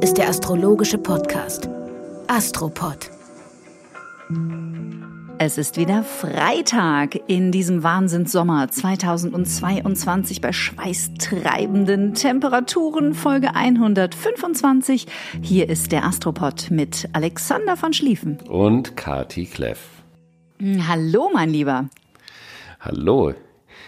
Ist der astrologische Podcast Astropod. Es ist wieder Freitag in diesem Wahnsinnssommer 2022 bei schweißtreibenden Temperaturen, Folge 125. Hier ist der Astropod mit Alexander von Schlieffen. Und Kati Kleff. Hallo, mein Lieber. Hallo.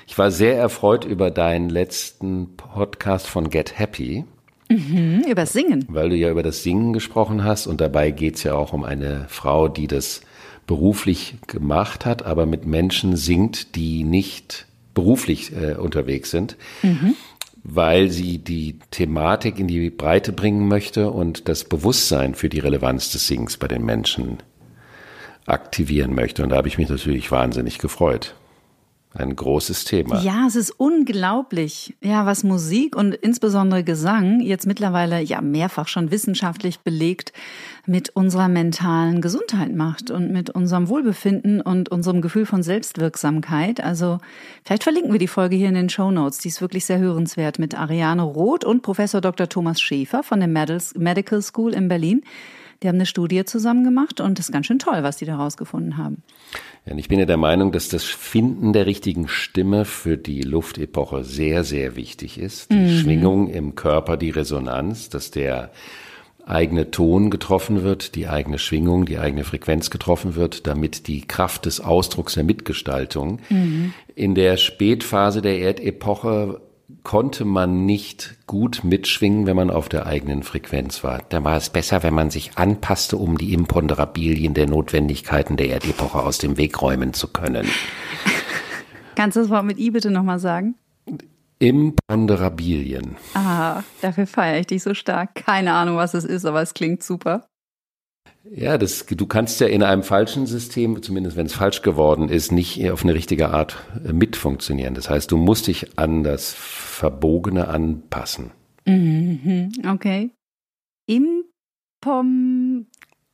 Ich war sehr erfreut über deinen letzten Podcast von Get Happy. Mhm, über Singen. Weil du ja über das Singen gesprochen hast und dabei geht es ja auch um eine Frau, die das beruflich gemacht hat, aber mit Menschen singt, die nicht beruflich äh, unterwegs sind, mhm. weil sie die Thematik in die Breite bringen möchte und das Bewusstsein für die Relevanz des Singens bei den Menschen aktivieren möchte. Und da habe ich mich natürlich wahnsinnig gefreut. Ein großes Thema. Ja, es ist unglaublich, ja, was Musik und insbesondere Gesang jetzt mittlerweile ja mehrfach schon wissenschaftlich belegt mit unserer mentalen Gesundheit macht und mit unserem Wohlbefinden und unserem Gefühl von Selbstwirksamkeit. Also vielleicht verlinken wir die Folge hier in den Show Notes. Die ist wirklich sehr hörenswert mit Ariane Roth und Professor Dr. Thomas Schäfer von der Medical School in Berlin. Die haben eine Studie zusammen gemacht und das ist ganz schön toll, was die da rausgefunden haben. Ja, ich bin ja der Meinung, dass das Finden der richtigen Stimme für die Luftepoche sehr, sehr wichtig ist. Die mhm. Schwingung im Körper, die Resonanz, dass der eigene Ton getroffen wird, die eigene Schwingung, die eigene Frequenz getroffen wird, damit die Kraft des Ausdrucks der Mitgestaltung mhm. in der Spätphase der Erdepoche konnte man nicht gut mitschwingen, wenn man auf der eigenen Frequenz war. Da war es besser, wenn man sich anpasste, um die Imponderabilien der Notwendigkeiten der Erdepoche aus dem Weg räumen zu können. Kannst du das Wort mit I bitte nochmal sagen? Imponderabilien. Ah, dafür feiere ich dich so stark. Keine Ahnung, was es ist, aber es klingt super. Ja, das, du kannst ja in einem falschen System, zumindest wenn es falsch geworden ist, nicht auf eine richtige Art äh, mitfunktionieren. Das heißt, du musst dich an das Verbogene anpassen. Mhm, okay. Impom.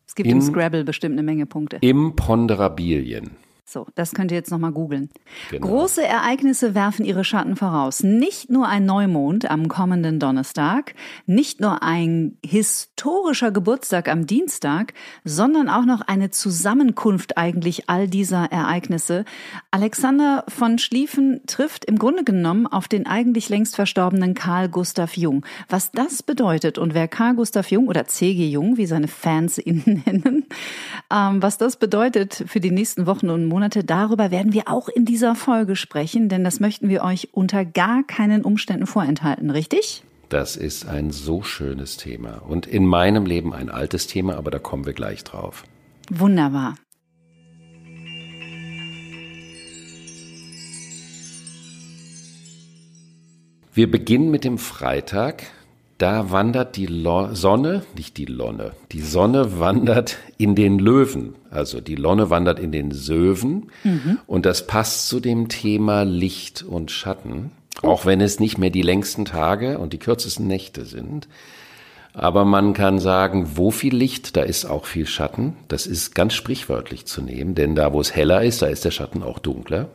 Es gibt im, im Scrabble bestimmt eine Menge Punkte. Imponderabilien. So, das könnt ihr jetzt nochmal googeln. Genau. Große Ereignisse werfen ihre Schatten voraus. Nicht nur ein Neumond am kommenden Donnerstag, nicht nur ein historischer Geburtstag am Dienstag, sondern auch noch eine Zusammenkunft eigentlich all dieser Ereignisse. Alexander von Schlieffen trifft im Grunde genommen auf den eigentlich längst verstorbenen Karl Gustav Jung. Was das bedeutet und wer Karl Gustav Jung oder C.G. Jung, wie seine Fans ihn nennen, ähm, was das bedeutet für die nächsten Wochen und Monate, Monate. Darüber werden wir auch in dieser Folge sprechen, denn das möchten wir euch unter gar keinen Umständen vorenthalten, richtig? Das ist ein so schönes Thema und in meinem Leben ein altes Thema, aber da kommen wir gleich drauf. Wunderbar. Wir beginnen mit dem Freitag, da wandert die Lo Sonne, nicht die Lonne, die Sonne wandert in den Löwen. Also die Lonne wandert in den Söwen. Mhm. Und das passt zu dem Thema Licht und Schatten. Auch wenn es nicht mehr die längsten Tage und die kürzesten Nächte sind. Aber man kann sagen, wo viel Licht, da ist auch viel Schatten. Das ist ganz sprichwörtlich zu nehmen, denn da, wo es heller ist, da ist der Schatten auch dunkler.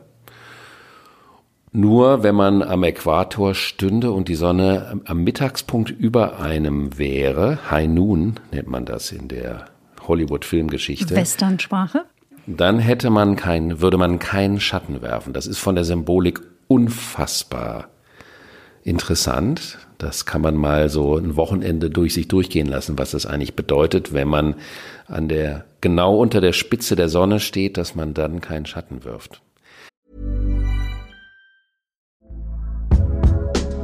Nur wenn man am Äquator stünde und die Sonne am Mittagspunkt über einem wäre, High Noon nennt man das in der Hollywood-Filmgeschichte. Westernsprache? Dann hätte man kein, würde man keinen Schatten werfen. Das ist von der Symbolik unfassbar interessant. Das kann man mal so ein Wochenende durch sich durchgehen lassen, was das eigentlich bedeutet, wenn man an der, genau unter der Spitze der Sonne steht, dass man dann keinen Schatten wirft.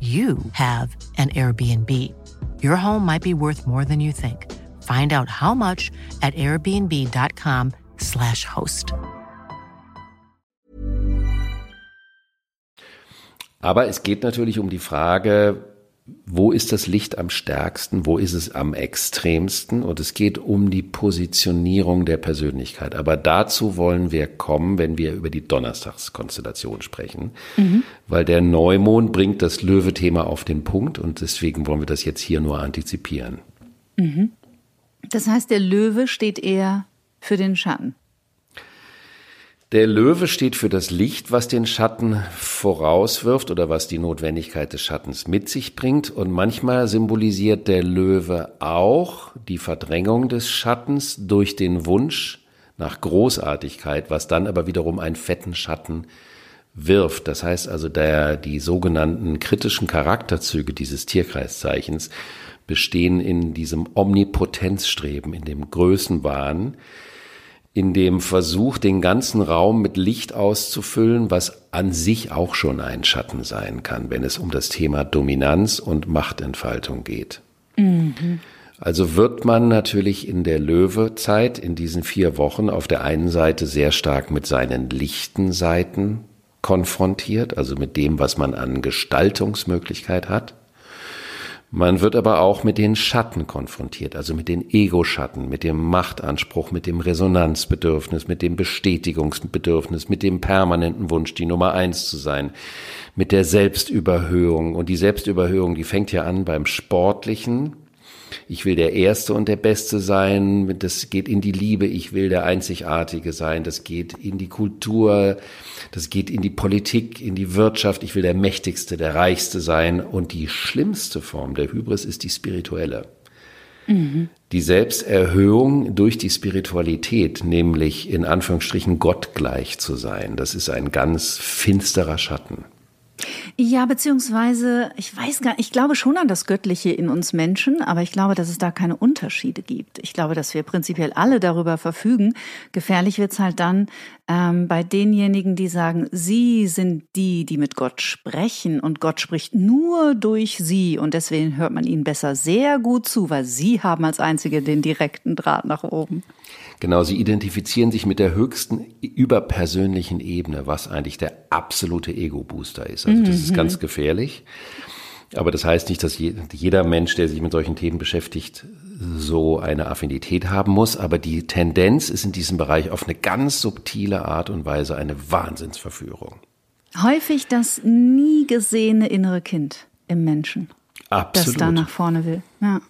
you have an Airbnb. Your home might be worth more than you think. Find out how much at airbnb.com/slash host. Aber es geht natürlich um die Frage, wo ist das Licht am stärksten, wo ist es am extremsten und es geht um die Positionierung der Persönlichkeit. Aber dazu wollen wir kommen, wenn wir über die Donnerstagskonstellation sprechen, mhm. weil der Neumond bringt das Löwe-Thema auf den Punkt und deswegen wollen wir das jetzt hier nur antizipieren. Mhm. Das heißt, der Löwe steht eher für den Schatten. Der Löwe steht für das Licht, was den Schatten vorauswirft oder was die Notwendigkeit des Schattens mit sich bringt. Und manchmal symbolisiert der Löwe auch die Verdrängung des Schattens durch den Wunsch nach Großartigkeit, was dann aber wiederum einen fetten Schatten wirft. Das heißt also, der, die sogenannten kritischen Charakterzüge dieses Tierkreiszeichens bestehen in diesem Omnipotenzstreben, in dem Größenwahn, in dem Versuch, den ganzen Raum mit Licht auszufüllen, was an sich auch schon ein Schatten sein kann, wenn es um das Thema Dominanz und Machtentfaltung geht. Mhm. Also wird man natürlich in der Löwezeit in diesen vier Wochen auf der einen Seite sehr stark mit seinen lichten Seiten konfrontiert, also mit dem, was man an Gestaltungsmöglichkeit hat. Man wird aber auch mit den Schatten konfrontiert, also mit den Ego-Schatten, mit dem Machtanspruch, mit dem Resonanzbedürfnis, mit dem Bestätigungsbedürfnis, mit dem permanenten Wunsch, die Nummer eins zu sein, mit der Selbstüberhöhung. Und die Selbstüberhöhung, die fängt ja an beim Sportlichen, ich will der Erste und der Beste sein, das geht in die Liebe, ich will der Einzigartige sein, das geht in die Kultur, das geht in die Politik, in die Wirtschaft, ich will der Mächtigste, der Reichste sein und die schlimmste Form der Hybris ist die spirituelle. Mhm. Die Selbsterhöhung durch die Spiritualität, nämlich in Anführungsstrichen gottgleich zu sein, das ist ein ganz finsterer Schatten. Ja, beziehungsweise, ich weiß gar nicht, ich glaube schon an das Göttliche in uns Menschen, aber ich glaube, dass es da keine Unterschiede gibt. Ich glaube, dass wir prinzipiell alle darüber verfügen. Gefährlich wird's halt dann ähm, bei denjenigen, die sagen, sie sind die, die mit Gott sprechen und Gott spricht nur durch sie und deswegen hört man ihnen besser sehr gut zu, weil sie haben als Einzige den direkten Draht nach oben. Genau, sie identifizieren sich mit der höchsten überpersönlichen Ebene, was eigentlich der absolute Ego-Booster ist. Also das ist ganz mhm. gefährlich. Aber das heißt nicht, dass jeder Mensch, der sich mit solchen Themen beschäftigt, so eine Affinität haben muss. Aber die Tendenz ist in diesem Bereich auf eine ganz subtile Art und Weise eine Wahnsinnsverführung. Häufig das nie gesehene innere Kind im Menschen. Absolut. Das da nach vorne will. Ja.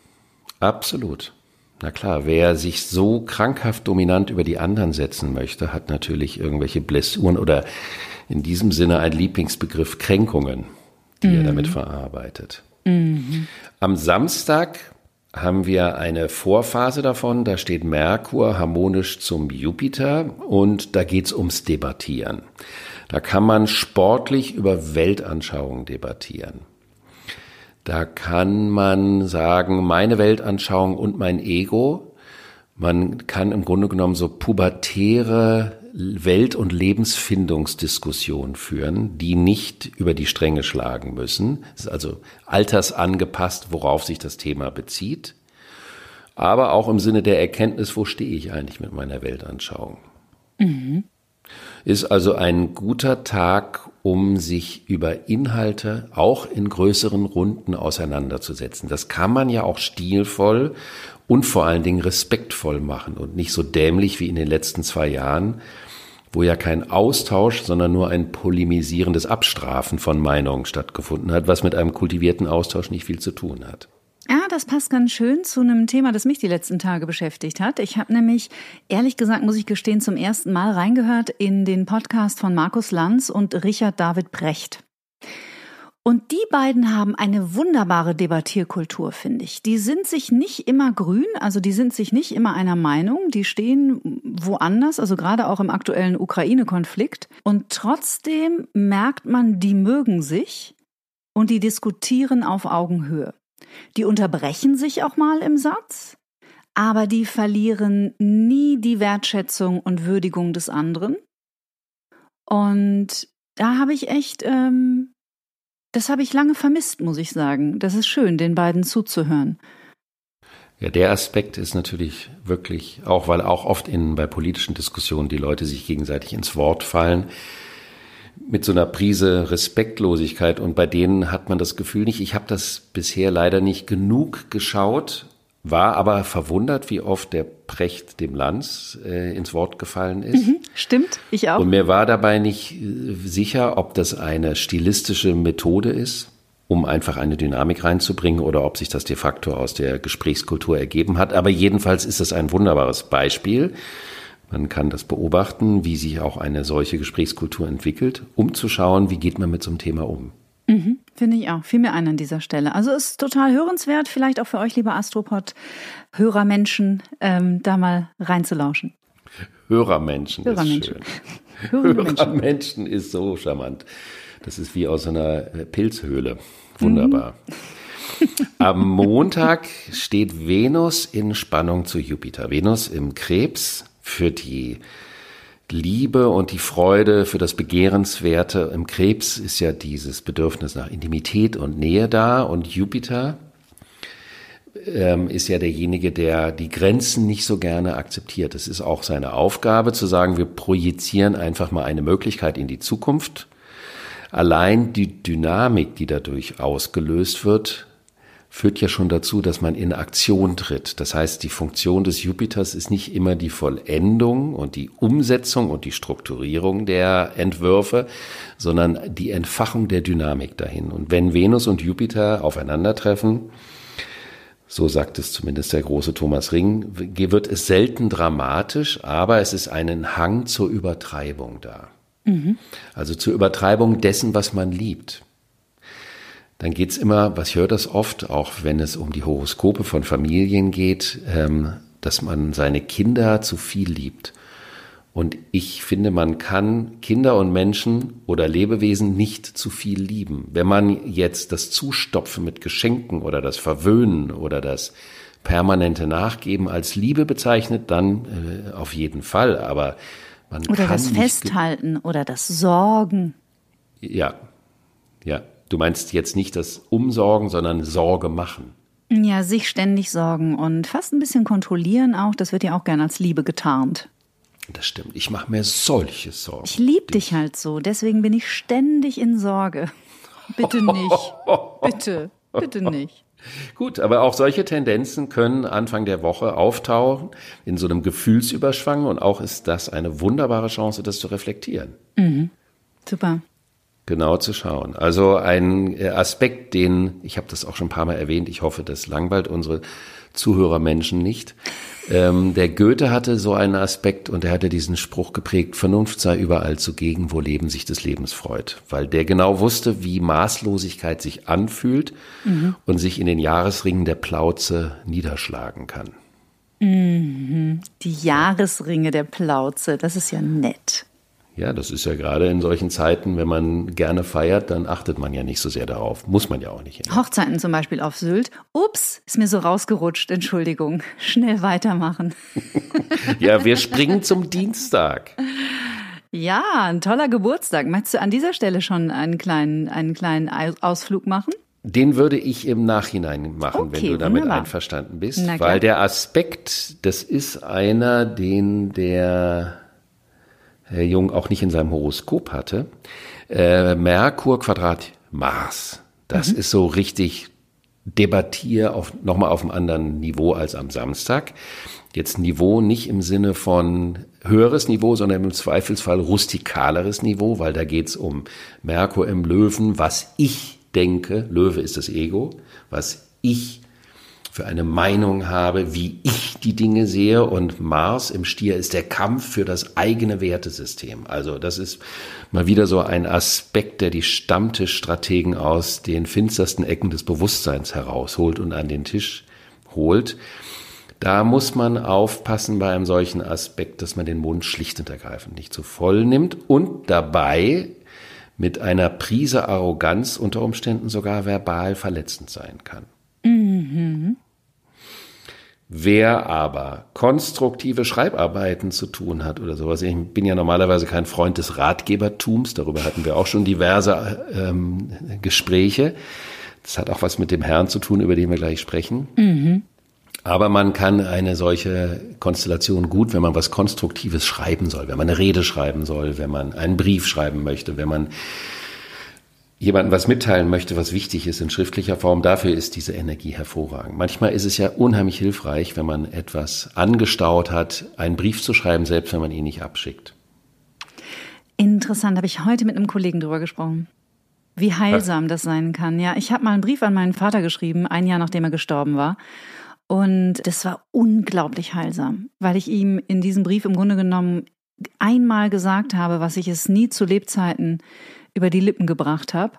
Absolut. Na klar, wer sich so krankhaft dominant über die anderen setzen möchte, hat natürlich irgendwelche Blessuren oder in diesem Sinne ein Lieblingsbegriff Kränkungen, die mhm. er damit verarbeitet. Mhm. Am Samstag haben wir eine Vorphase davon, da steht Merkur harmonisch zum Jupiter und da geht's ums Debattieren. Da kann man sportlich über Weltanschauungen debattieren. Da kann man sagen, meine Weltanschauung und mein Ego. Man kann im Grunde genommen so pubertäre Welt- und Lebensfindungsdiskussionen führen, die nicht über die Stränge schlagen müssen. Es ist also altersangepasst, worauf sich das Thema bezieht. Aber auch im Sinne der Erkenntnis, wo stehe ich eigentlich mit meiner Weltanschauung. Mhm. Ist also ein guter Tag, um sich über Inhalte auch in größeren Runden auseinanderzusetzen. Das kann man ja auch stilvoll und vor allen Dingen respektvoll machen und nicht so dämlich wie in den letzten zwei Jahren, wo ja kein Austausch, sondern nur ein polemisierendes Abstrafen von Meinungen stattgefunden hat, was mit einem kultivierten Austausch nicht viel zu tun hat. Ja, das passt ganz schön zu einem Thema, das mich die letzten Tage beschäftigt hat. Ich habe nämlich, ehrlich gesagt, muss ich gestehen, zum ersten Mal reingehört in den Podcast von Markus Lanz und Richard David Brecht. Und die beiden haben eine wunderbare Debattierkultur, finde ich. Die sind sich nicht immer grün, also die sind sich nicht immer einer Meinung, die stehen woanders, also gerade auch im aktuellen Ukraine-Konflikt. Und trotzdem merkt man, die mögen sich und die diskutieren auf Augenhöhe. Die unterbrechen sich auch mal im Satz, aber die verlieren nie die Wertschätzung und Würdigung des anderen. Und da habe ich echt, ähm, das habe ich lange vermisst, muss ich sagen. Das ist schön, den beiden zuzuhören. Ja, der Aspekt ist natürlich wirklich, auch weil auch oft in, bei politischen Diskussionen die Leute sich gegenseitig ins Wort fallen, mit so einer Prise Respektlosigkeit und bei denen hat man das Gefühl nicht, ich habe das bisher leider nicht genug geschaut, war aber verwundert, wie oft der Precht dem Lanz äh, ins Wort gefallen ist. Mhm, stimmt, ich auch. Und mir war dabei nicht äh, sicher, ob das eine stilistische Methode ist, um einfach eine Dynamik reinzubringen oder ob sich das de facto aus der Gesprächskultur ergeben hat. Aber jedenfalls ist es ein wunderbares Beispiel. Man kann das beobachten, wie sich auch eine solche Gesprächskultur entwickelt, um zu schauen, wie geht man mit so einem Thema um. Mhm, Finde ich auch. Fiel mir ein an dieser Stelle. Also ist total hörenswert, vielleicht auch für euch, lieber Astropod, Hörermenschen, ähm, da mal reinzulauschen. Hörermenschen, Hörermenschen. ist schön. Hörermenschen ist so charmant. Das ist wie aus einer Pilzhöhle. Wunderbar. Mhm. Am Montag steht Venus in Spannung zu Jupiter. Venus im Krebs für die Liebe und die Freude für das Begehrenswerte. Im Krebs ist ja dieses Bedürfnis nach Intimität und Nähe da und Jupiter ähm, ist ja derjenige, der die Grenzen nicht so gerne akzeptiert. Es ist auch seine Aufgabe zu sagen, wir projizieren einfach mal eine Möglichkeit in die Zukunft. Allein die Dynamik, die dadurch ausgelöst wird, führt ja schon dazu, dass man in Aktion tritt. Das heißt, die Funktion des Jupiters ist nicht immer die Vollendung und die Umsetzung und die Strukturierung der Entwürfe, sondern die Entfachung der Dynamik dahin. Und wenn Venus und Jupiter aufeinandertreffen, so sagt es zumindest der große Thomas Ring, wird es selten dramatisch, aber es ist einen Hang zur Übertreibung da. Mhm. Also zur Übertreibung dessen, was man liebt dann geht's immer, was ich höre das oft, auch wenn es um die Horoskope von Familien geht, ähm, dass man seine Kinder zu viel liebt. Und ich finde, man kann Kinder und Menschen oder Lebewesen nicht zu viel lieben. Wenn man jetzt das Zustopfen mit Geschenken oder das Verwöhnen oder das permanente Nachgeben als Liebe bezeichnet, dann äh, auf jeden Fall. Aber man oder kann das Festhalten oder das Sorgen. Ja, ja. Du meinst jetzt nicht das Umsorgen, sondern Sorge machen. Ja, sich ständig sorgen und fast ein bisschen kontrollieren auch. Das wird ja auch gerne als Liebe getarnt. Das stimmt. Ich mache mir solche Sorgen. Ich liebe dich halt so. Deswegen bin ich ständig in Sorge. Bitte nicht. Bitte. Bitte nicht. Gut, aber auch solche Tendenzen können Anfang der Woche auftauchen in so einem Gefühlsüberschwang und auch ist das eine wunderbare Chance, das zu reflektieren. Mhm. Super genau zu schauen. Also ein äh, Aspekt, den, ich habe das auch schon ein paar Mal erwähnt, ich hoffe, das langweilt unsere Zuhörermenschen nicht. Ähm, der Goethe hatte so einen Aspekt und er hatte diesen Spruch geprägt, Vernunft sei überall zugegen, wo Leben sich des Lebens freut. Weil der genau wusste, wie Maßlosigkeit sich anfühlt mhm. und sich in den Jahresringen der Plauze niederschlagen kann. Mhm. Die Jahresringe der Plauze, das ist ja nett. Ja, das ist ja gerade in solchen Zeiten, wenn man gerne feiert, dann achtet man ja nicht so sehr darauf. Muss man ja auch nicht. Immer. Hochzeiten zum Beispiel auf Sylt. Ups, ist mir so rausgerutscht. Entschuldigung. Schnell weitermachen. ja, wir springen zum Dienstag. Ja, ein toller Geburtstag. Möchtest du an dieser Stelle schon einen kleinen, einen kleinen Ausflug machen? Den würde ich im Nachhinein machen, okay, wenn du damit wunderbar. einverstanden bist. Weil der Aspekt, das ist einer, den der Jung auch nicht in seinem Horoskop hatte. Äh, Merkur Quadrat Mars. Das mhm. ist so richtig Debattier auf, nochmal auf einem anderen Niveau als am Samstag. Jetzt Niveau nicht im Sinne von höheres Niveau, sondern im Zweifelsfall rustikaleres Niveau, weil da geht's um Merkur im Löwen, was ich denke, Löwe ist das Ego, was ich für eine Meinung habe, wie ich die Dinge sehe. Und Mars im Stier ist der Kampf für das eigene Wertesystem. Also das ist mal wieder so ein Aspekt, der die Stammtischstrategen aus den finstersten Ecken des Bewusstseins herausholt und an den Tisch holt. Da muss man aufpassen bei einem solchen Aspekt, dass man den Mund schlicht und ergreifend nicht zu voll nimmt und dabei mit einer Prise Arroganz unter Umständen sogar verbal verletzend sein kann. Mhm. Wer aber konstruktive Schreibarbeiten zu tun hat oder sowas, ich bin ja normalerweise kein Freund des Ratgebertums, darüber hatten wir auch schon diverse ähm, Gespräche. Das hat auch was mit dem Herrn zu tun, über den wir gleich sprechen. Mhm. Aber man kann eine solche Konstellation gut, wenn man was Konstruktives schreiben soll, wenn man eine Rede schreiben soll, wenn man einen Brief schreiben möchte, wenn man jemandem was mitteilen möchte, was wichtig ist in schriftlicher Form, dafür ist diese Energie hervorragend. Manchmal ist es ja unheimlich hilfreich, wenn man etwas angestaut hat, einen Brief zu schreiben, selbst wenn man ihn nicht abschickt. Interessant, habe ich heute mit einem Kollegen drüber gesprochen. Wie heilsam das sein kann. Ja, ich habe mal einen Brief an meinen Vater geschrieben, ein Jahr nachdem er gestorben war. Und das war unglaublich heilsam, weil ich ihm in diesem Brief im Grunde genommen einmal gesagt habe, was ich es nie zu Lebzeiten über die Lippen gebracht habe.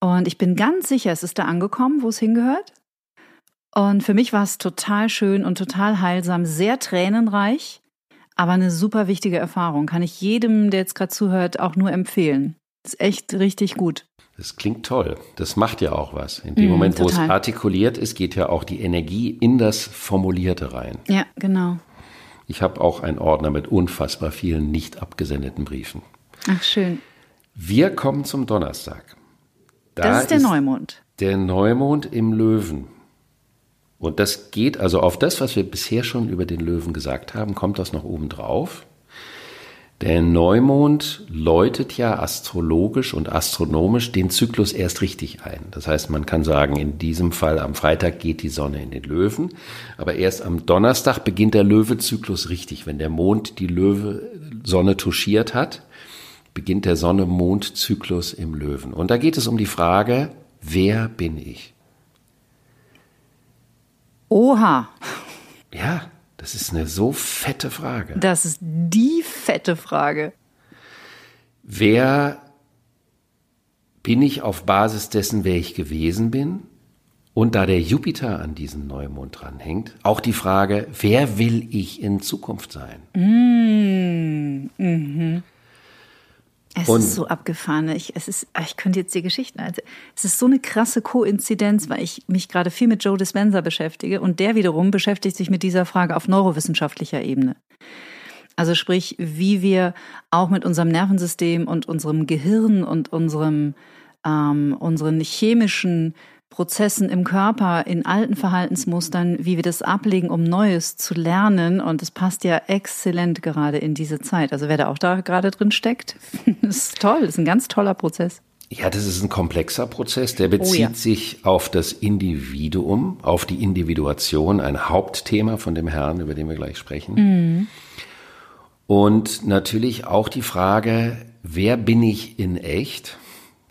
Und ich bin ganz sicher, es ist da angekommen, wo es hingehört. Und für mich war es total schön und total heilsam, sehr tränenreich, aber eine super wichtige Erfahrung. Kann ich jedem, der jetzt gerade zuhört, auch nur empfehlen. Ist echt richtig gut. Das klingt toll. Das macht ja auch was. In dem mm, Moment, total. wo es artikuliert ist, geht ja auch die Energie in das Formulierte rein. Ja, genau. Ich habe auch einen Ordner mit unfassbar vielen nicht abgesendeten Briefen. Ach, schön. Wir kommen zum Donnerstag. Da das ist der ist Neumond. Der Neumond im Löwen. Und das geht also auf das, was wir bisher schon über den Löwen gesagt haben, kommt das noch oben drauf. Der Neumond läutet ja astrologisch und astronomisch den Zyklus erst richtig ein. Das heißt, man kann sagen, in diesem Fall am Freitag geht die Sonne in den Löwen, aber erst am Donnerstag beginnt der Löwezyklus richtig. Wenn der Mond die Löwe-Sonne touchiert hat, beginnt der Sonne-Mond-Zyklus im Löwen. Und da geht es um die Frage, wer bin ich? Oha. Ja, das ist eine so fette Frage. Das ist die fette Frage. Wer bin ich auf Basis dessen, wer ich gewesen bin? Und da der Jupiter an diesen Neumond dranhängt, auch die Frage, wer will ich in Zukunft sein? Mm, mhm. Es und ist so abgefahren. Ich, es ist, ich könnte jetzt die Geschichten. Also, es ist so eine krasse Koinzidenz, weil ich mich gerade viel mit Joe Dispenza beschäftige und der wiederum beschäftigt sich mit dieser Frage auf neurowissenschaftlicher Ebene. Also sprich, wie wir auch mit unserem Nervensystem und unserem Gehirn und unserem, ähm, unseren chemischen Prozessen im Körper, in alten Verhaltensmustern, wie wir das ablegen, um Neues zu lernen. Und es passt ja exzellent gerade in diese Zeit. Also wer da auch da gerade drin steckt, ist toll, ist ein ganz toller Prozess. Ja, das ist ein komplexer Prozess, der bezieht oh ja. sich auf das Individuum, auf die Individuation, ein Hauptthema von dem Herrn, über den wir gleich sprechen. Mhm. Und natürlich auch die Frage, wer bin ich in echt?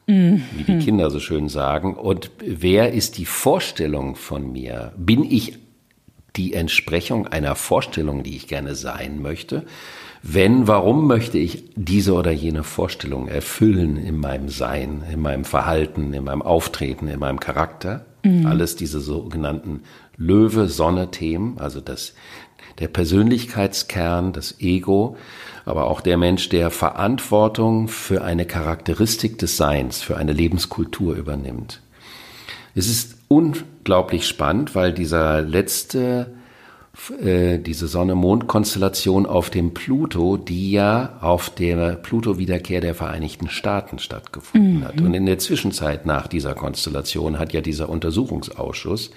Wie die Kinder so schön sagen. Und wer ist die Vorstellung von mir? Bin ich die Entsprechung einer Vorstellung, die ich gerne sein möchte? Wenn, warum möchte ich diese oder jene Vorstellung erfüllen in meinem Sein, in meinem Verhalten, in meinem Auftreten, in meinem Charakter? Mhm. Alles diese sogenannten Löwe-Sonne-Themen, also das, der Persönlichkeitskern, das Ego, aber auch der Mensch, der Verantwortung für eine Charakteristik des Seins, für eine Lebenskultur übernimmt. Es ist unglaublich spannend, weil dieser letzte, äh, diese Sonne-Mond-Konstellation auf dem Pluto, die ja auf der Pluto-Wiederkehr der Vereinigten Staaten stattgefunden mhm. hat. Und in der Zwischenzeit nach dieser Konstellation hat ja dieser Untersuchungsausschuss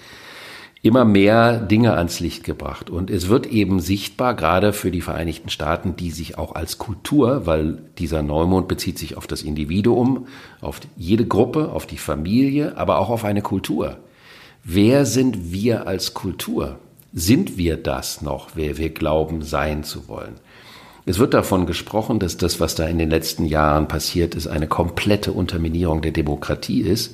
immer mehr Dinge ans Licht gebracht. Und es wird eben sichtbar, gerade für die Vereinigten Staaten, die sich auch als Kultur, weil dieser Neumond bezieht sich auf das Individuum, auf jede Gruppe, auf die Familie, aber auch auf eine Kultur. Wer sind wir als Kultur? Sind wir das noch, wer wir glauben sein zu wollen? Es wird davon gesprochen, dass das, was da in den letzten Jahren passiert ist, eine komplette Unterminierung der Demokratie ist.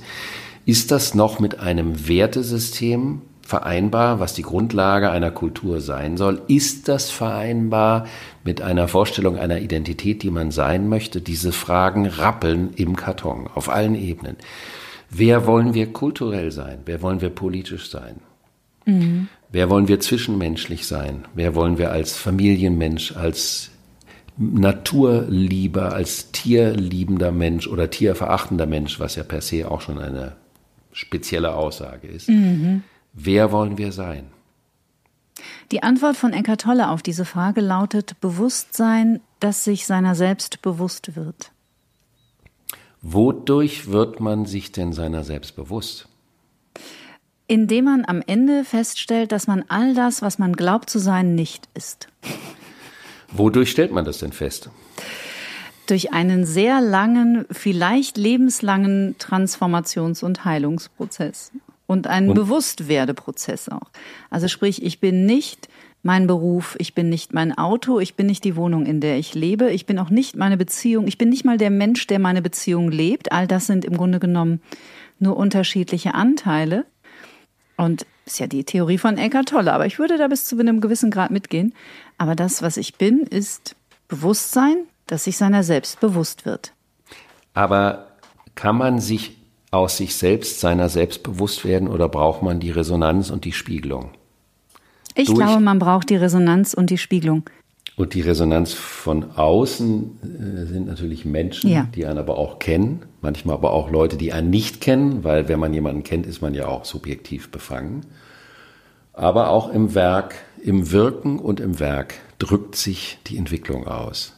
Ist das noch mit einem Wertesystem vereinbar, was die Grundlage einer Kultur sein soll? Ist das vereinbar mit einer Vorstellung einer Identität, die man sein möchte? Diese Fragen rappeln im Karton auf allen Ebenen. Wer wollen wir kulturell sein? Wer wollen wir politisch sein? Mhm. Wer wollen wir zwischenmenschlich sein? Wer wollen wir als Familienmensch, als Naturlieber, als tierliebender Mensch oder tierverachtender Mensch, was ja per se auch schon eine spezielle Aussage ist. Mhm. Wer wollen wir sein? Die Antwort von Eckart Tolle auf diese Frage lautet Bewusstsein, das sich seiner selbst bewusst wird. Wodurch wird man sich denn seiner selbst bewusst? Indem man am Ende feststellt, dass man all das, was man glaubt zu sein, nicht ist. Wodurch stellt man das denn fest? Durch einen sehr langen, vielleicht lebenslangen Transformations- und Heilungsprozess. Und einen und? Bewusstwerdeprozess auch. Also sprich, ich bin nicht mein Beruf, ich bin nicht mein Auto, ich bin nicht die Wohnung, in der ich lebe, ich bin auch nicht meine Beziehung, ich bin nicht mal der Mensch, der meine Beziehung lebt. All das sind im Grunde genommen nur unterschiedliche Anteile. Und ist ja die Theorie von Eckhart Tolle, aber ich würde da bis zu einem gewissen Grad mitgehen. Aber das, was ich bin, ist Bewusstsein, das sich seiner selbst bewusst wird. Aber kann man sich aus sich selbst seiner selbst bewusst werden oder braucht man die Resonanz und die Spiegelung? Ich Durch glaube, man braucht die Resonanz und die Spiegelung. Und die Resonanz von außen äh, sind natürlich Menschen, ja. die einen aber auch kennen, manchmal aber auch Leute, die einen nicht kennen, weil wenn man jemanden kennt, ist man ja auch subjektiv befangen. Aber auch im Werk, im Wirken und im Werk drückt sich die Entwicklung aus.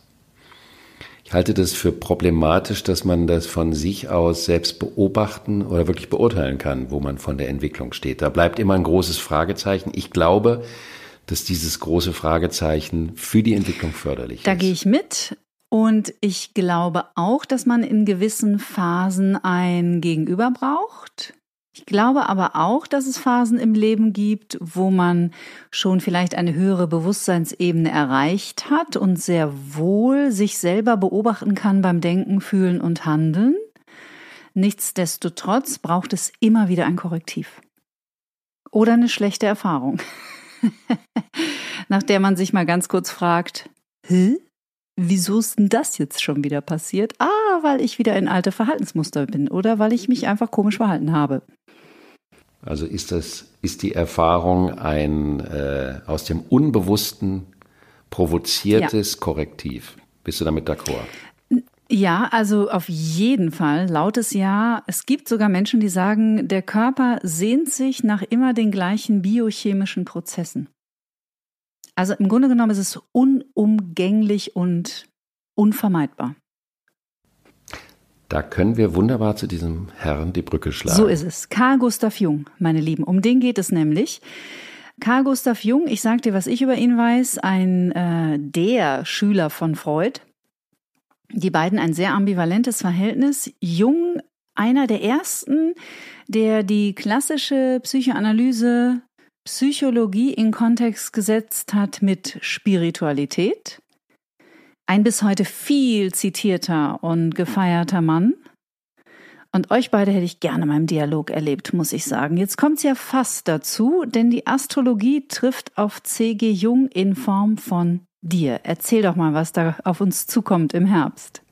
Ich halte das für problematisch, dass man das von sich aus selbst beobachten oder wirklich beurteilen kann, wo man von der Entwicklung steht. Da bleibt immer ein großes Fragezeichen. Ich glaube, dass dieses große Fragezeichen für die Entwicklung förderlich da ist. Da gehe ich mit. Und ich glaube auch, dass man in gewissen Phasen ein Gegenüber braucht. Ich glaube aber auch, dass es Phasen im Leben gibt, wo man schon vielleicht eine höhere Bewusstseinsebene erreicht hat und sehr wohl sich selber beobachten kann beim Denken, Fühlen und Handeln. Nichtsdestotrotz braucht es immer wieder ein Korrektiv. Oder eine schlechte Erfahrung. nach der man sich mal ganz kurz fragt, Hä? Wieso ist denn das jetzt schon wieder passiert? Ah, weil ich wieder in alte Verhaltensmuster bin oder weil ich mich einfach komisch verhalten habe. Also ist das, ist die Erfahrung ein äh, aus dem Unbewussten provoziertes ja. Korrektiv? Bist du damit d'accord? Ja, also auf jeden Fall. Lautes Ja. Es gibt sogar Menschen, die sagen, der Körper sehnt sich nach immer den gleichen biochemischen Prozessen. Also im Grunde genommen ist es unumgänglich und unvermeidbar. Da können wir wunderbar zu diesem Herrn die Brücke schlagen. So ist es. Karl Gustav Jung, meine Lieben. Um den geht es nämlich. Karl Gustav Jung, ich sag dir, was ich über ihn weiß, ein äh, der Schüler von Freud die beiden ein sehr ambivalentes Verhältnis. Jung, einer der ersten, der die klassische Psychoanalyse, Psychologie in Kontext gesetzt hat mit Spiritualität. Ein bis heute viel zitierter und gefeierter Mann. Und euch beide hätte ich gerne mal im Dialog erlebt, muss ich sagen. Jetzt kommt es ja fast dazu, denn die Astrologie trifft auf C.G. Jung in Form von dir. Erzähl doch mal, was da auf uns zukommt im Herbst.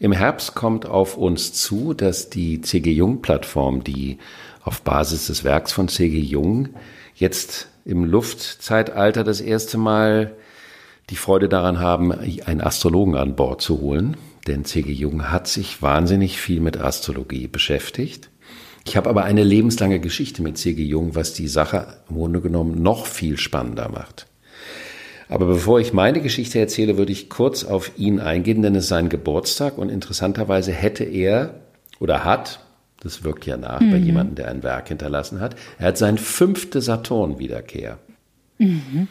Im Herbst kommt auf uns zu, dass die C.G. Jung-Plattform, die auf Basis des Werks von C.G. Jung jetzt im Luftzeitalter das erste Mal die Freude daran haben, einen Astrologen an Bord zu holen. Denn C.G. Jung hat sich wahnsinnig viel mit Astrologie beschäftigt. Ich habe aber eine lebenslange Geschichte mit C.G. Jung, was die Sache im Grunde genommen noch viel spannender macht. Aber bevor ich meine Geschichte erzähle, würde ich kurz auf ihn eingehen, denn es ist sein Geburtstag und interessanterweise hätte er oder hat, das wirkt ja nach mhm. bei jemandem, der ein Werk hinterlassen hat, er hat seine fünfte Saturn-Wiederkehr. Mhm.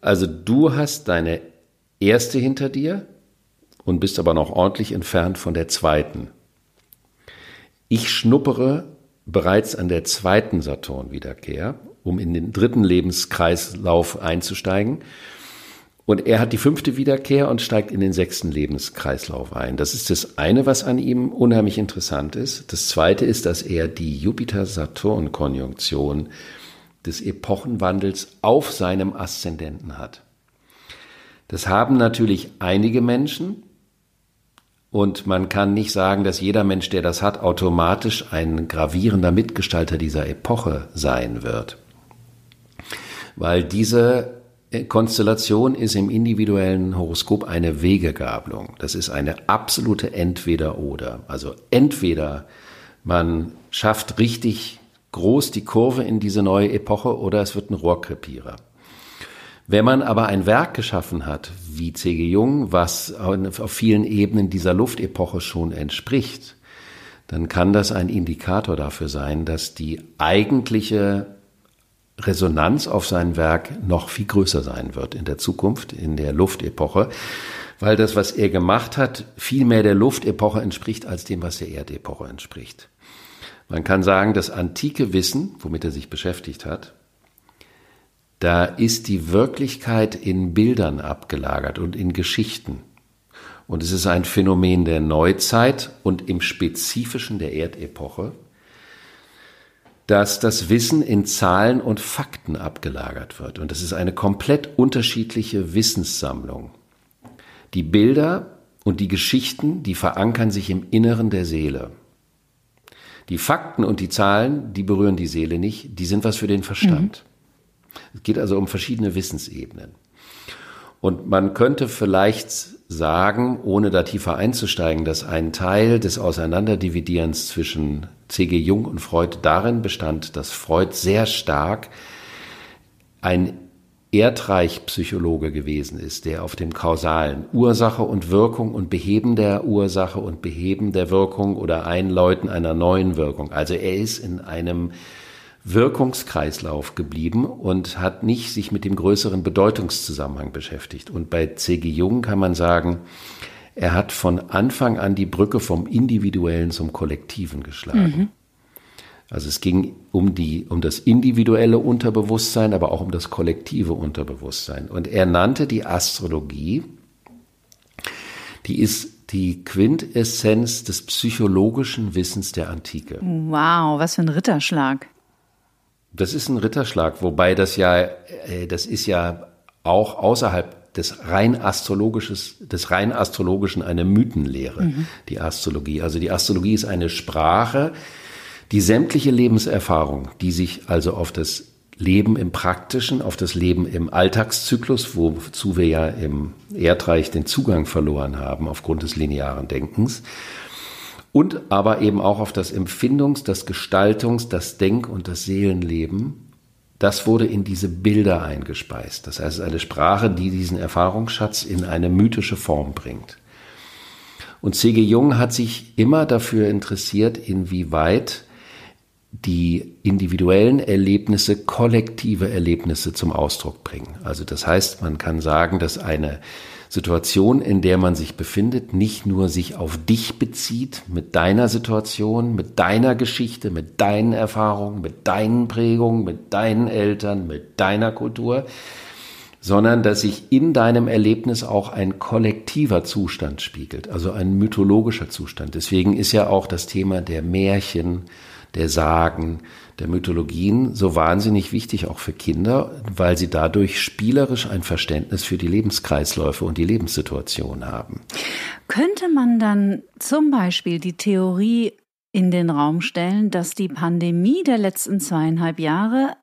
Also du hast deine erste hinter dir und bist aber noch ordentlich entfernt von der zweiten. Ich schnuppere bereits an der zweiten Saturn-Wiederkehr, um in den dritten Lebenskreislauf einzusteigen. Und er hat die fünfte Wiederkehr und steigt in den sechsten Lebenskreislauf ein. Das ist das eine, was an ihm unheimlich interessant ist. Das zweite ist, dass er die Jupiter-Saturn-Konjunktion des Epochenwandels auf seinem Aszendenten hat. Das haben natürlich einige Menschen. Und man kann nicht sagen, dass jeder Mensch, der das hat, automatisch ein gravierender Mitgestalter dieser Epoche sein wird. Weil diese Konstellation ist im individuellen Horoskop eine Wegegabelung. Das ist eine absolute Entweder-Oder. Also entweder man schafft richtig groß die Kurve in diese neue Epoche oder es wird ein Rohrkrepierer. Wenn man aber ein Werk geschaffen hat, wie C.G. Jung, was auf vielen Ebenen dieser Luftepoche schon entspricht, dann kann das ein Indikator dafür sein, dass die eigentliche Resonanz auf sein Werk noch viel größer sein wird in der Zukunft, in der Luftepoche, weil das, was er gemacht hat, viel mehr der Luftepoche entspricht als dem, was der Erdepoche entspricht. Man kann sagen, das antike Wissen, womit er sich beschäftigt hat, da ist die Wirklichkeit in Bildern abgelagert und in Geschichten. Und es ist ein Phänomen der Neuzeit und im Spezifischen der Erdepoche, dass das Wissen in Zahlen und Fakten abgelagert wird. Und das ist eine komplett unterschiedliche Wissenssammlung. Die Bilder und die Geschichten, die verankern sich im Inneren der Seele. Die Fakten und die Zahlen, die berühren die Seele nicht, die sind was für den Verstand. Mhm. Es geht also um verschiedene Wissensebenen. Und man könnte vielleicht sagen, ohne da tiefer einzusteigen, dass ein Teil des Auseinanderdividierens zwischen C.G. Jung und Freud darin bestand, dass Freud sehr stark ein Erdreichpsychologe gewesen ist, der auf dem kausalen Ursache und Wirkung und Beheben der Ursache und Beheben der Wirkung oder Einläuten einer neuen Wirkung. Also er ist in einem Wirkungskreislauf geblieben und hat nicht sich mit dem größeren Bedeutungszusammenhang beschäftigt. Und bei C.G. Jung kann man sagen, er hat von Anfang an die Brücke vom Individuellen zum Kollektiven geschlagen. Mhm. Also es ging um die, um das individuelle Unterbewusstsein, aber auch um das kollektive Unterbewusstsein. Und er nannte die Astrologie, die ist die Quintessenz des psychologischen Wissens der Antike. Wow, was für ein Ritterschlag. Das ist ein Ritterschlag, wobei das ja, äh, das ist ja auch außerhalb des rein astrologisches, des rein astrologischen eine Mythenlehre, mhm. die Astrologie. Also die Astrologie ist eine Sprache, die sämtliche Lebenserfahrung, die sich also auf das Leben im Praktischen, auf das Leben im Alltagszyklus, wozu wir ja im Erdreich den Zugang verloren haben aufgrund des linearen Denkens, und aber eben auch auf das Empfindungs-, das Gestaltungs-, das Denk- und das Seelenleben. Das wurde in diese Bilder eingespeist. Das heißt, es ist eine Sprache, die diesen Erfahrungsschatz in eine mythische Form bringt. Und C.G. Jung hat sich immer dafür interessiert, inwieweit die individuellen Erlebnisse kollektive Erlebnisse zum Ausdruck bringen. Also das heißt, man kann sagen, dass eine Situation, in der man sich befindet, nicht nur sich auf dich bezieht, mit deiner Situation, mit deiner Geschichte, mit deinen Erfahrungen, mit deinen Prägungen, mit deinen Eltern, mit deiner Kultur, sondern dass sich in deinem Erlebnis auch ein kollektiver Zustand spiegelt, also ein mythologischer Zustand. Deswegen ist ja auch das Thema der Märchen, der Sagen, der Mythologien so wahnsinnig wichtig auch für Kinder, weil sie dadurch spielerisch ein Verständnis für die Lebenskreisläufe und die Lebenssituation haben. Könnte man dann zum Beispiel die Theorie in den Raum stellen, dass die Pandemie der letzten zweieinhalb Jahre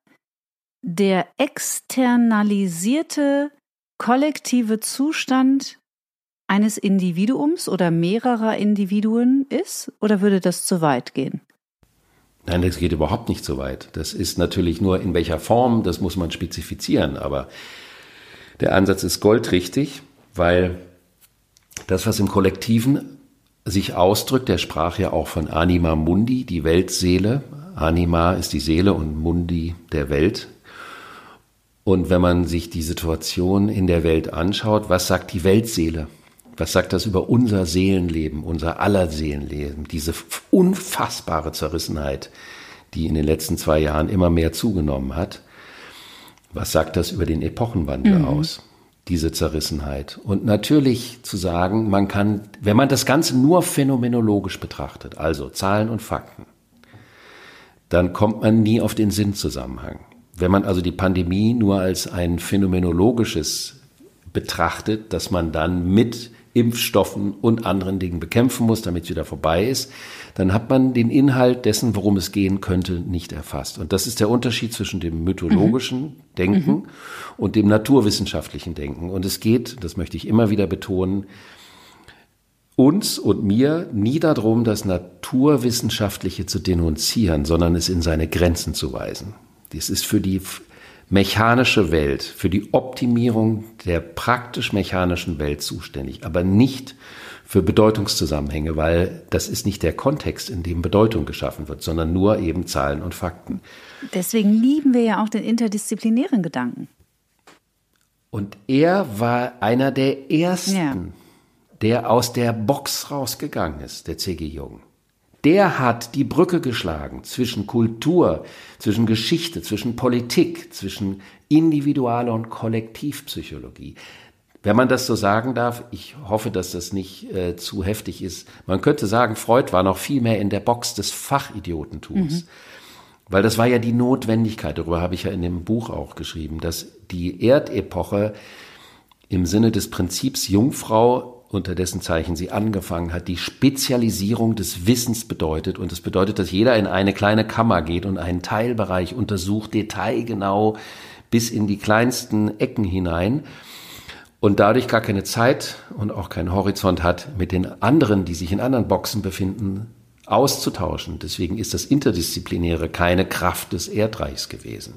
der externalisierte kollektive Zustand eines Individuums oder mehrerer Individuen ist? Oder würde das zu weit gehen? Nein, das geht überhaupt nicht so weit. Das ist natürlich nur in welcher Form, das muss man spezifizieren. Aber der Ansatz ist goldrichtig, weil das, was im Kollektiven sich ausdrückt, der sprach ja auch von Anima Mundi, die Weltseele. Anima ist die Seele und Mundi der Welt. Und wenn man sich die Situation in der Welt anschaut, was sagt die Weltseele? Was sagt das über unser Seelenleben, unser aller Seelenleben, diese unfassbare Zerrissenheit, die in den letzten zwei Jahren immer mehr zugenommen hat? Was sagt das über den Epochenwandel mhm. aus? Diese Zerrissenheit. Und natürlich zu sagen, man kann, wenn man das Ganze nur phänomenologisch betrachtet, also Zahlen und Fakten, dann kommt man nie auf den Sinnzusammenhang. Wenn man also die Pandemie nur als ein phänomenologisches betrachtet, dass man dann mit Impfstoffen und anderen Dingen bekämpfen muss, damit es wieder vorbei ist, dann hat man den Inhalt dessen, worum es gehen könnte, nicht erfasst. Und das ist der Unterschied zwischen dem mythologischen mhm. Denken mhm. und dem naturwissenschaftlichen Denken. Und es geht, das möchte ich immer wieder betonen, uns und mir nie darum, das Naturwissenschaftliche zu denunzieren, sondern es in seine Grenzen zu weisen. Das ist für die mechanische Welt, für die Optimierung der praktisch mechanischen Welt zuständig, aber nicht für Bedeutungszusammenhänge, weil das ist nicht der Kontext, in dem Bedeutung geschaffen wird, sondern nur eben Zahlen und Fakten. Deswegen lieben wir ja auch den interdisziplinären Gedanken. Und er war einer der ersten, ja. der aus der Box rausgegangen ist, der C.G. Jung. Der hat die Brücke geschlagen zwischen Kultur, zwischen Geschichte, zwischen Politik, zwischen Individual- und Kollektivpsychologie. Wenn man das so sagen darf, ich hoffe, dass das nicht äh, zu heftig ist. Man könnte sagen, Freud war noch viel mehr in der Box des Fachidiotentums. Mhm. Weil das war ja die Notwendigkeit, darüber habe ich ja in dem Buch auch geschrieben, dass die Erdepoche im Sinne des Prinzips Jungfrau unter dessen Zeichen sie angefangen hat, die Spezialisierung des Wissens bedeutet. Und das bedeutet, dass jeder in eine kleine Kammer geht und einen Teilbereich untersucht, detailgenau bis in die kleinsten Ecken hinein und dadurch gar keine Zeit und auch keinen Horizont hat, mit den anderen, die sich in anderen Boxen befinden, auszutauschen. Deswegen ist das Interdisziplinäre keine Kraft des Erdreichs gewesen.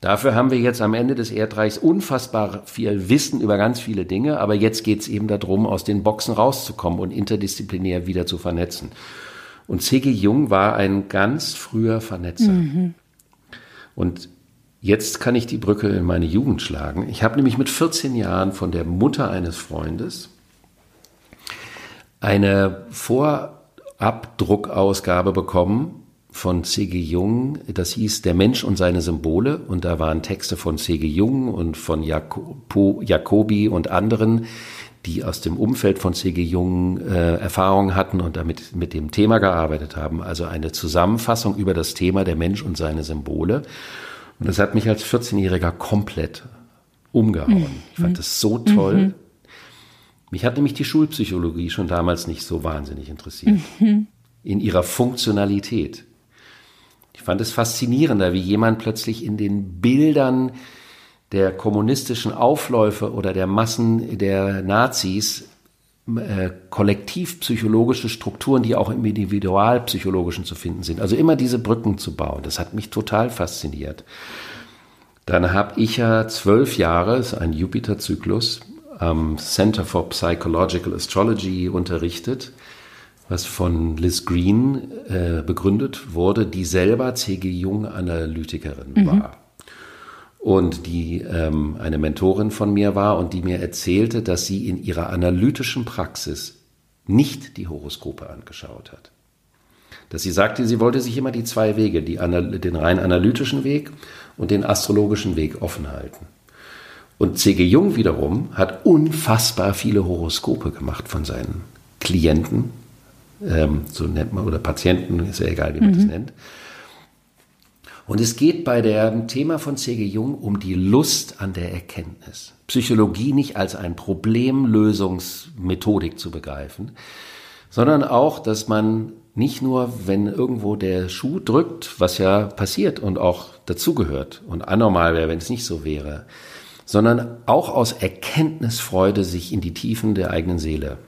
Dafür haben wir jetzt am Ende des Erdreichs unfassbar viel Wissen über ganz viele Dinge, aber jetzt geht es eben darum, aus den Boxen rauszukommen und interdisziplinär wieder zu vernetzen. Und C.G. Jung war ein ganz früher Vernetzer. Mhm. Und jetzt kann ich die Brücke in meine Jugend schlagen. Ich habe nämlich mit 14 Jahren von der Mutter eines Freundes eine Vorabdruckausgabe bekommen von C.G. Jung, das hieß Der Mensch und seine Symbole und da waren Texte von C.G. Jung und von Jacopo, Jacobi und anderen, die aus dem Umfeld von C.G. Jung äh, Erfahrungen hatten und damit mit dem Thema gearbeitet haben. Also eine Zusammenfassung über das Thema der Mensch und seine Symbole. Und das hat mich als 14-Jähriger komplett umgehauen. Mhm. Ich fand das so toll. Mhm. Mich hat nämlich die Schulpsychologie schon damals nicht so wahnsinnig interessiert. Mhm. In ihrer Funktionalität. Ich fand es faszinierender, wie jemand plötzlich in den Bildern der kommunistischen Aufläufe oder der Massen der Nazis äh, kollektivpsychologische Strukturen, die auch im Individualpsychologischen zu finden sind. Also immer diese Brücken zu bauen, das hat mich total fasziniert. Dann habe ich ja zwölf Jahre, ist ein Jupiter-Zyklus, am Center for Psychological Astrology unterrichtet was von Liz Green äh, begründet wurde, die selber C.G. Jung Analytikerin mhm. war. Und die ähm, eine Mentorin von mir war und die mir erzählte, dass sie in ihrer analytischen Praxis nicht die Horoskope angeschaut hat. Dass sie sagte, sie wollte sich immer die zwei Wege, die, den rein analytischen Weg und den astrologischen Weg offen halten. Und C.G. Jung wiederum hat unfassbar viele Horoskope gemacht von seinen Klienten ähm, so nennt man, oder Patienten, ist ja egal, wie man mhm. das nennt. Und es geht bei dem Thema von C.G. Jung um die Lust an der Erkenntnis. Psychologie nicht als ein Problemlösungsmethodik zu begreifen, sondern auch, dass man nicht nur, wenn irgendwo der Schuh drückt, was ja passiert und auch dazugehört und anormal wäre, wenn es nicht so wäre, sondern auch aus Erkenntnisfreude sich in die Tiefen der eigenen Seele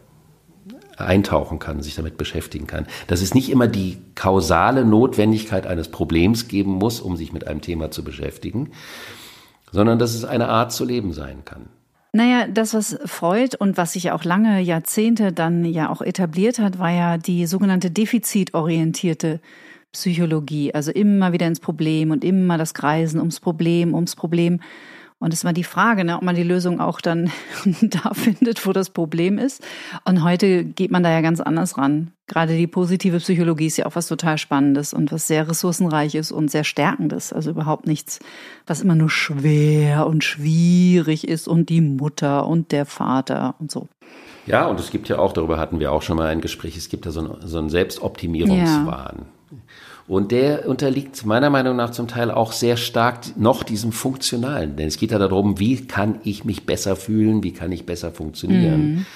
eintauchen kann, sich damit beschäftigen kann. Dass es nicht immer die kausale Notwendigkeit eines Problems geben muss, um sich mit einem Thema zu beschäftigen, sondern dass es eine Art zu leben sein kann. Naja, das, was Freud und was sich auch lange Jahrzehnte dann ja auch etabliert hat, war ja die sogenannte defizitorientierte Psychologie. Also immer wieder ins Problem und immer das Kreisen ums Problem, ums Problem. Und es war die Frage, ne, ob man die Lösung auch dann da findet, wo das Problem ist. Und heute geht man da ja ganz anders ran. Gerade die positive Psychologie ist ja auch was total Spannendes und was sehr ressourcenreiches und sehr Stärkendes. Also überhaupt nichts, was immer nur schwer und schwierig ist und die Mutter und der Vater und so. Ja, und es gibt ja auch, darüber hatten wir auch schon mal ein Gespräch, es gibt ja so einen, so einen Selbstoptimierungswahn. Ja. Und der unterliegt meiner Meinung nach zum Teil auch sehr stark noch diesem Funktionalen. Denn es geht ja darum, wie kann ich mich besser fühlen, wie kann ich besser funktionieren. Mhm.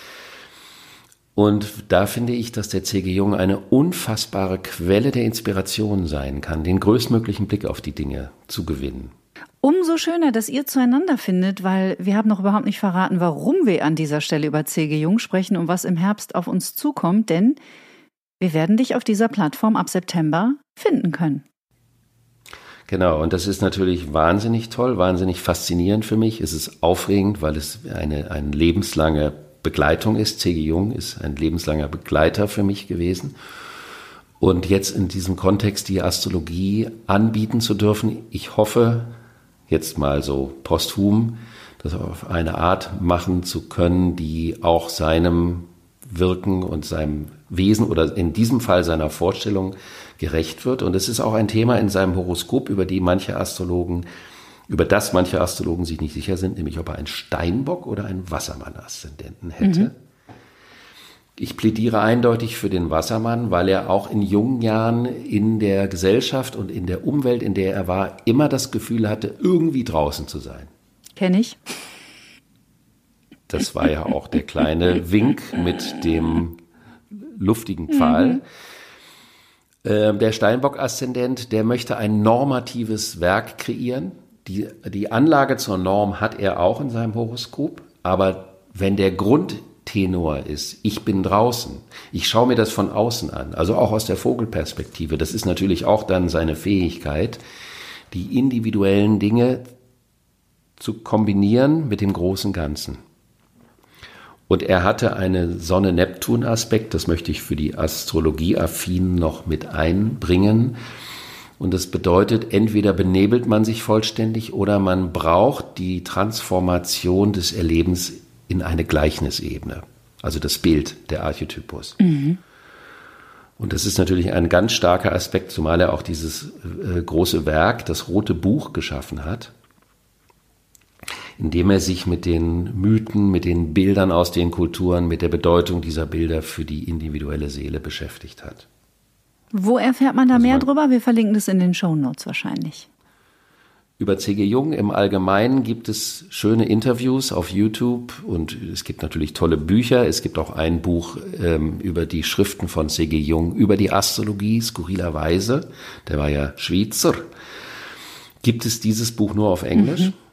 Und da finde ich, dass der C.G. Jung eine unfassbare Quelle der Inspiration sein kann, den größtmöglichen Blick auf die Dinge zu gewinnen. Umso schöner, dass ihr zueinander findet, weil wir haben noch überhaupt nicht verraten, warum wir an dieser Stelle über C.G. Jung sprechen und was im Herbst auf uns zukommt, denn wir werden dich auf dieser Plattform ab September finden können. Genau, und das ist natürlich wahnsinnig toll, wahnsinnig faszinierend für mich. Es ist aufregend, weil es eine, eine lebenslange Begleitung ist. C.G. Jung ist ein lebenslanger Begleiter für mich gewesen. Und jetzt in diesem Kontext die Astrologie anbieten zu dürfen, ich hoffe, jetzt mal so posthum, das auf eine Art machen zu können, die auch seinem Wirken und seinem Wesen oder in diesem Fall seiner Vorstellung gerecht wird. Und es ist auch ein Thema in seinem Horoskop, über die manche Astrologen, über das manche Astrologen sich nicht sicher sind, nämlich ob er einen Steinbock oder einen Wassermann-Aszendenten hätte. Mhm. Ich plädiere eindeutig für den Wassermann, weil er auch in jungen Jahren in der Gesellschaft und in der Umwelt, in der er war, immer das Gefühl hatte, irgendwie draußen zu sein. Kenne ich. Das war ja auch der kleine Wink mit dem luftigen Pfahl. Mhm. Ähm, der Steinbock-Aszendent, der möchte ein normatives Werk kreieren. Die, die Anlage zur Norm hat er auch in seinem Horoskop, aber wenn der Grundtenor ist, ich bin draußen, ich schaue mir das von außen an, also auch aus der Vogelperspektive, das ist natürlich auch dann seine Fähigkeit, die individuellen Dinge zu kombinieren mit dem großen Ganzen. Und er hatte einen Sonne-Neptun-Aspekt, das möchte ich für die Astrologie-Affinen noch mit einbringen. Und das bedeutet, entweder benebelt man sich vollständig oder man braucht die Transformation des Erlebens in eine Gleichnisebene, also das Bild, der Archetypus. Mhm. Und das ist natürlich ein ganz starker Aspekt, zumal er auch dieses äh, große Werk, das Rote Buch, geschaffen hat indem er sich mit den Mythen, mit den Bildern aus den Kulturen, mit der Bedeutung dieser Bilder für die individuelle Seele beschäftigt hat. Wo erfährt man da also mehr man, drüber? Wir verlinken das in den Show Notes wahrscheinlich. Über C.G. Jung im Allgemeinen gibt es schöne Interviews auf YouTube und es gibt natürlich tolle Bücher. Es gibt auch ein Buch ähm, über die Schriften von C.G. Jung, über die Astrologie, skurrilerweise. Der war ja Schweizer. Gibt es dieses Buch nur auf Englisch? Mhm.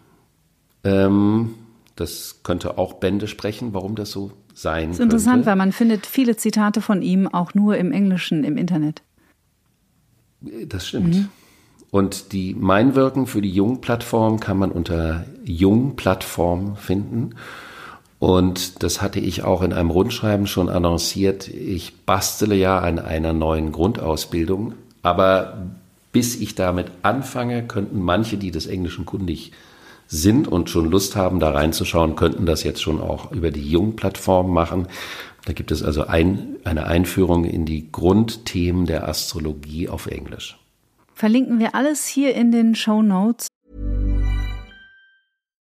Ähm, das könnte auch Bände sprechen, warum das so sein Das ist interessant, könnte. weil man findet viele Zitate von ihm auch nur im Englischen im Internet. Das stimmt. Mhm. Und die Meinwirken für die Jung-Plattform kann man unter Jung-Plattform finden. Und das hatte ich auch in einem Rundschreiben schon annonciert. Ich bastele ja an einer neuen Grundausbildung. Aber bis ich damit anfange, könnten manche, die des Englischen kundig sind und schon Lust haben, da reinzuschauen, könnten das jetzt schon auch über die Jung-Plattform machen. Da gibt es also ein, eine Einführung in die Grundthemen der Astrologie auf Englisch. Verlinken wir alles hier in den Show Notes.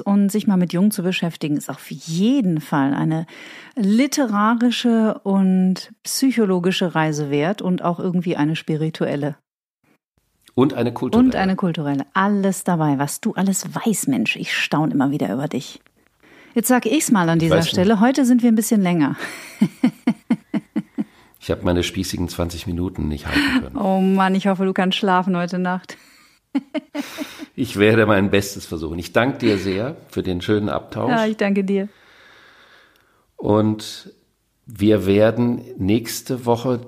Und sich mal mit Jung zu beschäftigen, ist auf jeden Fall eine literarische und psychologische Reise wert und auch irgendwie eine spirituelle. Und eine kulturelle. Und eine kulturelle. Alles dabei, was du alles weißt, Mensch. Ich staune immer wieder über dich. Jetzt sage ich es mal an dieser Stelle. Heute sind wir ein bisschen länger. ich habe meine spießigen 20 Minuten nicht halten können. Oh Mann, ich hoffe, du kannst schlafen heute Nacht. Ich werde mein Bestes versuchen. Ich danke dir sehr für den schönen Abtausch. Ja, ich danke dir. Und wir werden nächste Woche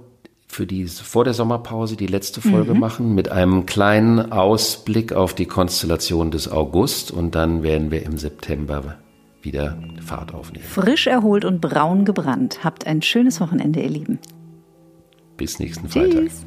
für die vor der Sommerpause die letzte Folge mhm. machen mit einem kleinen Ausblick auf die Konstellation des August und dann werden wir im September wieder Fahrt aufnehmen. Frisch erholt und braun gebrannt. Habt ein schönes Wochenende, ihr Lieben. Bis nächsten Freitag. Tschüss.